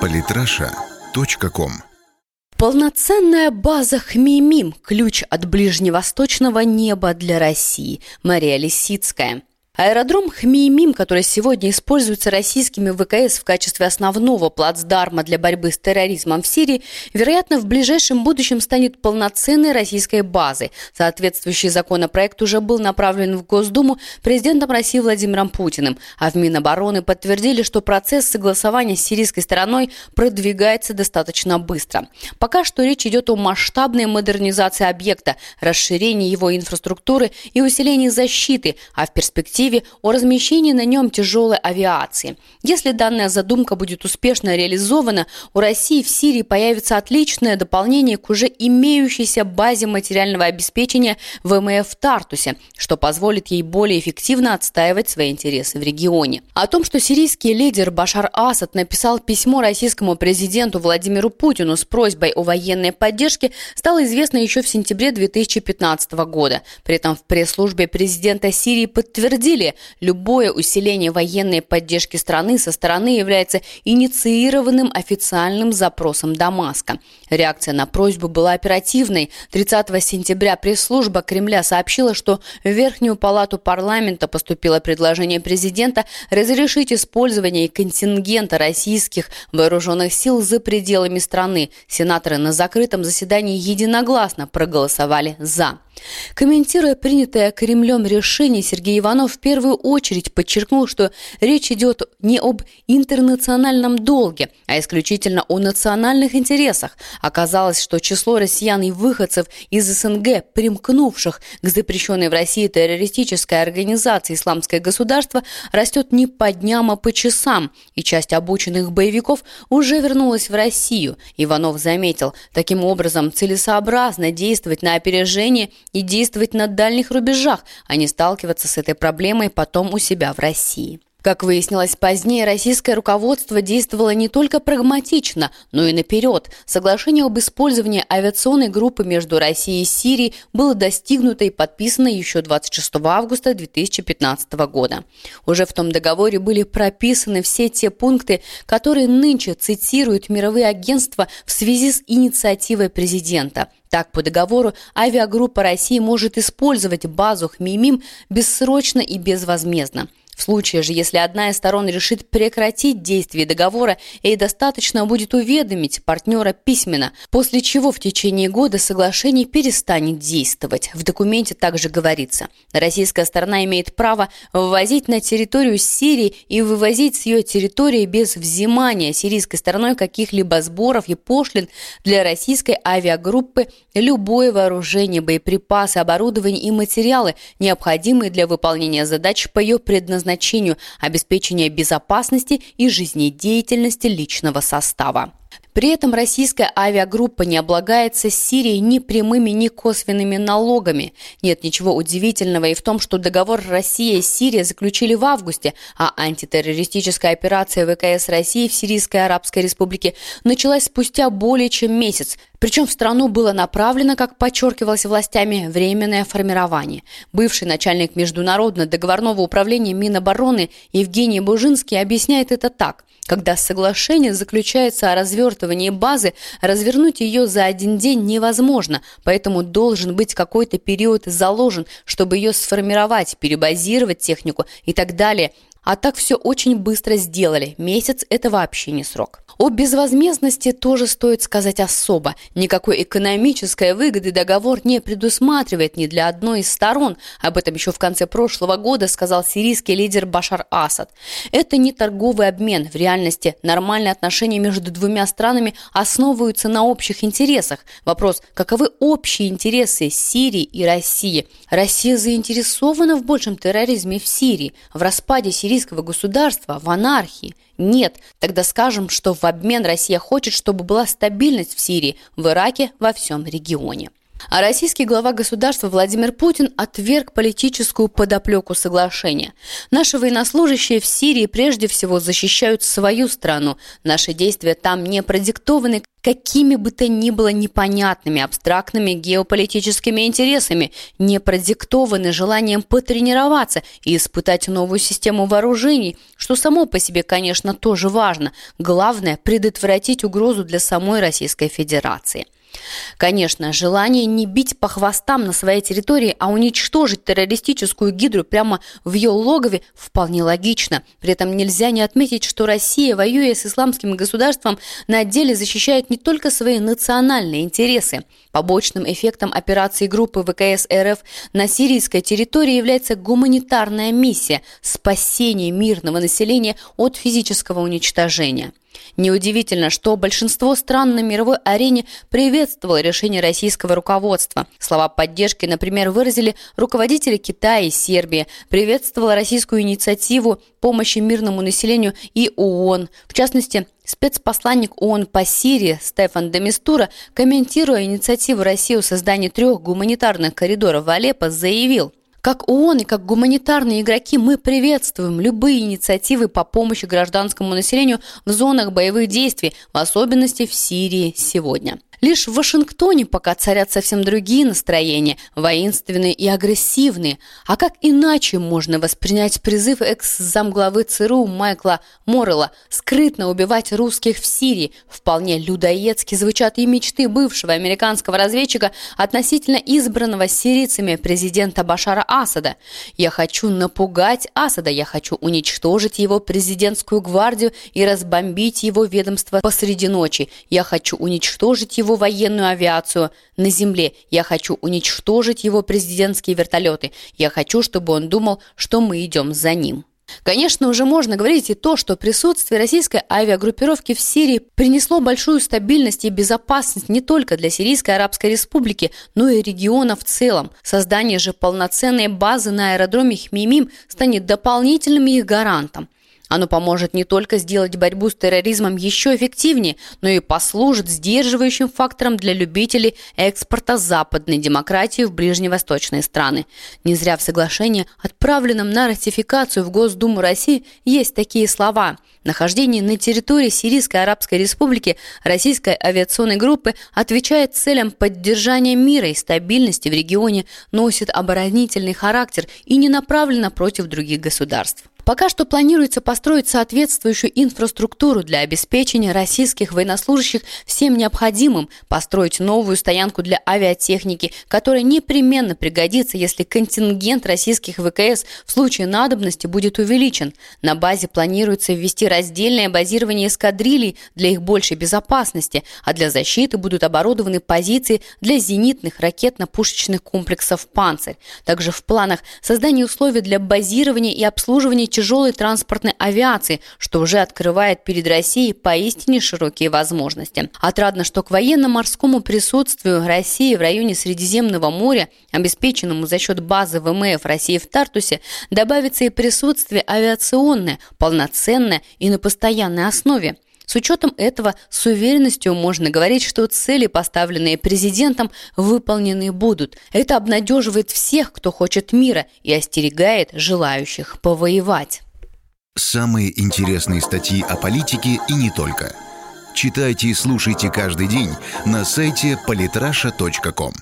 Политраша.ком Полноценная база Хмимим – ключ от ближневосточного неба для России. Мария Лисицкая – Аэродром Хмеймим, который сегодня используется российскими ВКС в качестве основного плацдарма для борьбы с терроризмом в Сирии, вероятно, в ближайшем будущем станет полноценной российской базой. Соответствующий законопроект уже был направлен в Госдуму президентом России Владимиром Путиным, а в Минобороны подтвердили, что процесс согласования с сирийской стороной продвигается достаточно быстро. Пока что речь идет о масштабной модернизации объекта, расширении его инфраструктуры и усилении защиты, а в перспективе перспективе о размещении на нем тяжелой авиации. Если данная задумка будет успешно реализована, у России в Сирии появится отличное дополнение к уже имеющейся базе материального обеспечения ВМФ в Тартусе, что позволит ей более эффективно отстаивать свои интересы в регионе. О том, что сирийский лидер Башар Асад написал письмо российскому президенту Владимиру Путину с просьбой о военной поддержке, стало известно еще в сентябре 2015 года. При этом в пресс-службе президента Сирии подтвердили, подтвердили, любое усиление военной поддержки страны со стороны является инициированным официальным запросом Дамаска. Реакция на просьбу была оперативной. 30 сентября пресс-служба Кремля сообщила, что в Верхнюю палату парламента поступило предложение президента разрешить использование контингента российских вооруженных сил за пределами страны. Сенаторы на закрытом заседании единогласно проголосовали «за». Комментируя принятое Кремлем решение, Сергей Иванов в первую очередь подчеркнул, что речь идет не об интернациональном долге, а исключительно о национальных интересах. Оказалось, что число россиян и выходцев из СНГ, примкнувших к запрещенной в России террористической организации «Исламское государство», растет не по дням, а по часам, и часть обученных боевиков уже вернулась в Россию. Иванов заметил, таким образом целесообразно действовать на опережение и действовать на дальних рубежах, а не сталкиваться с этой проблемой потом у себя в России. Как выяснилось позднее, российское руководство действовало не только прагматично, но и наперед. Соглашение об использовании авиационной группы между Россией и Сирией было достигнуто и подписано еще 26 августа 2015 года. Уже в том договоре были прописаны все те пункты, которые нынче цитируют мировые агентства в связи с инициативой президента – так, по договору, авиагруппа России может использовать базу Хмеймим бессрочно и безвозмездно. В случае же, если одна из сторон решит прекратить действие договора, ей достаточно будет уведомить партнера письменно, после чего в течение года соглашение перестанет действовать. В документе также говорится, российская сторона имеет право ввозить на территорию Сирии и вывозить с ее территории без взимания сирийской стороной каких-либо сборов и пошлин для российской авиагруппы любое вооружение, боеприпасы, оборудование и материалы, необходимые для выполнения задач по ее предназначению назначению обеспечения безопасности и жизнедеятельности личного состава. При этом российская авиагруппа не облагается Сирией ни прямыми, ни косвенными налогами. Нет ничего удивительного и в том, что договор Россия и Сирия заключили в августе, а антитеррористическая операция ВКС России в Сирийской Арабской Республике началась спустя более чем месяц, причем в страну было направлено, как подчеркивалось властями, временное формирование. Бывший начальник Международно-договорного управления Минобороны Евгений Бужинский объясняет это так. Когда соглашение заключается о развертывании базы, развернуть ее за один день невозможно, поэтому должен быть какой-то период заложен, чтобы ее сформировать, перебазировать технику и так далее. А так все очень быстро сделали. Месяц – это вообще не срок. О безвозмездности тоже стоит сказать особо. Никакой экономической выгоды договор не предусматривает ни для одной из сторон. Об этом еще в конце прошлого года сказал сирийский лидер Башар Асад. Это не торговый обмен. В реальности нормальные отношения между двумя странами основываются на общих интересах. Вопрос, каковы общие интересы Сирии и России? Россия заинтересована в большем терроризме в Сирии, в распаде сирийского государства, в анархии. Нет, тогда скажем, что в обмен Россия хочет, чтобы была стабильность в Сирии, в Ираке, во всем регионе. А российский глава государства Владимир Путин отверг политическую подоплеку соглашения. Наши военнослужащие в Сирии прежде всего защищают свою страну. Наши действия там не продиктованы какими бы то ни было непонятными абстрактными геополитическими интересами, не продиктованы желанием потренироваться и испытать новую систему вооружений, что само по себе, конечно, тоже важно. Главное – предотвратить угрозу для самой Российской Федерации. Конечно, желание не бить по хвостам на своей территории, а уничтожить террористическую гидру прямо в ее логове вполне логично. При этом нельзя не отметить, что Россия, воюя с исламским государством, на деле защищает не только свои национальные интересы. Побочным эффектом операции группы ВКС РФ на сирийской территории является гуманитарная миссия – спасение мирного населения от физического уничтожения. Неудивительно, что большинство стран на мировой арене приветствовало решение российского руководства. Слова поддержки, например, выразили руководители Китая и Сербии, приветствовала российскую инициативу помощи мирному населению и ООН. В частности, Спецпосланник ООН по Сирии Стефан Демистура, комментируя инициативу России о создании трех гуманитарных коридоров в Алеппо, заявил – как ООН и как гуманитарные игроки мы приветствуем любые инициативы по помощи гражданскому населению в зонах боевых действий, в особенности в Сирии сегодня. Лишь в Вашингтоне пока царят совсем другие настроения, воинственные и агрессивные. А как иначе можно воспринять призыв экс-замглавы ЦРУ Майкла Моррелла скрытно убивать русских в Сирии? Вполне людоедски звучат и мечты бывшего американского разведчика относительно избранного сирийцами президента Башара Асада. «Я хочу напугать Асада, я хочу уничтожить его президентскую гвардию и разбомбить его ведомство посреди ночи. Я хочу уничтожить его его военную авиацию на земле. Я хочу уничтожить его президентские вертолеты. Я хочу, чтобы он думал, что мы идем за ним. Конечно, уже можно говорить и то, что присутствие российской авиагруппировки в Сирии принесло большую стабильность и безопасность не только для Сирийской Арабской Республики, но и региона в целом. Создание же полноценной базы на аэродроме Хмимим станет дополнительным их гарантом. Оно поможет не только сделать борьбу с терроризмом еще эффективнее, но и послужит сдерживающим фактором для любителей экспорта западной демократии в ближневосточные страны. Не зря в соглашении, отправленном на ратификацию в Госдуму России, есть такие слова. Нахождение на территории Сирийской Арабской Республики российской авиационной группы отвечает целям поддержания мира и стабильности в регионе, носит оборонительный характер и не направлено против других государств. Пока что планируется построить соответствующую инфраструктуру для обеспечения российских военнослужащих всем необходимым, построить новую стоянку для авиатехники, которая непременно пригодится, если контингент российских ВКС в случае надобности будет увеличен. На базе планируется ввести раздельное базирование эскадрилей для их большей безопасности, а для защиты будут оборудованы позиции для зенитных ракетно-пушечных комплексов «Панцирь». Также в планах создание условий для базирования и обслуживания тяжелой транспортной авиации, что уже открывает перед Россией поистине широкие возможности. Отрадно, что к военно-морскому присутствию России в районе Средиземного моря, обеспеченному за счет базы ВМФ России в Тартусе, добавится и присутствие авиационное, полноценное и на постоянной основе. С учетом этого, с уверенностью можно говорить, что цели, поставленные президентом, выполнены будут. Это обнадеживает всех, кто хочет мира, и остерегает желающих повоевать. Самые интересные статьи о политике и не только. Читайте и слушайте каждый день на сайте polytrasha.com.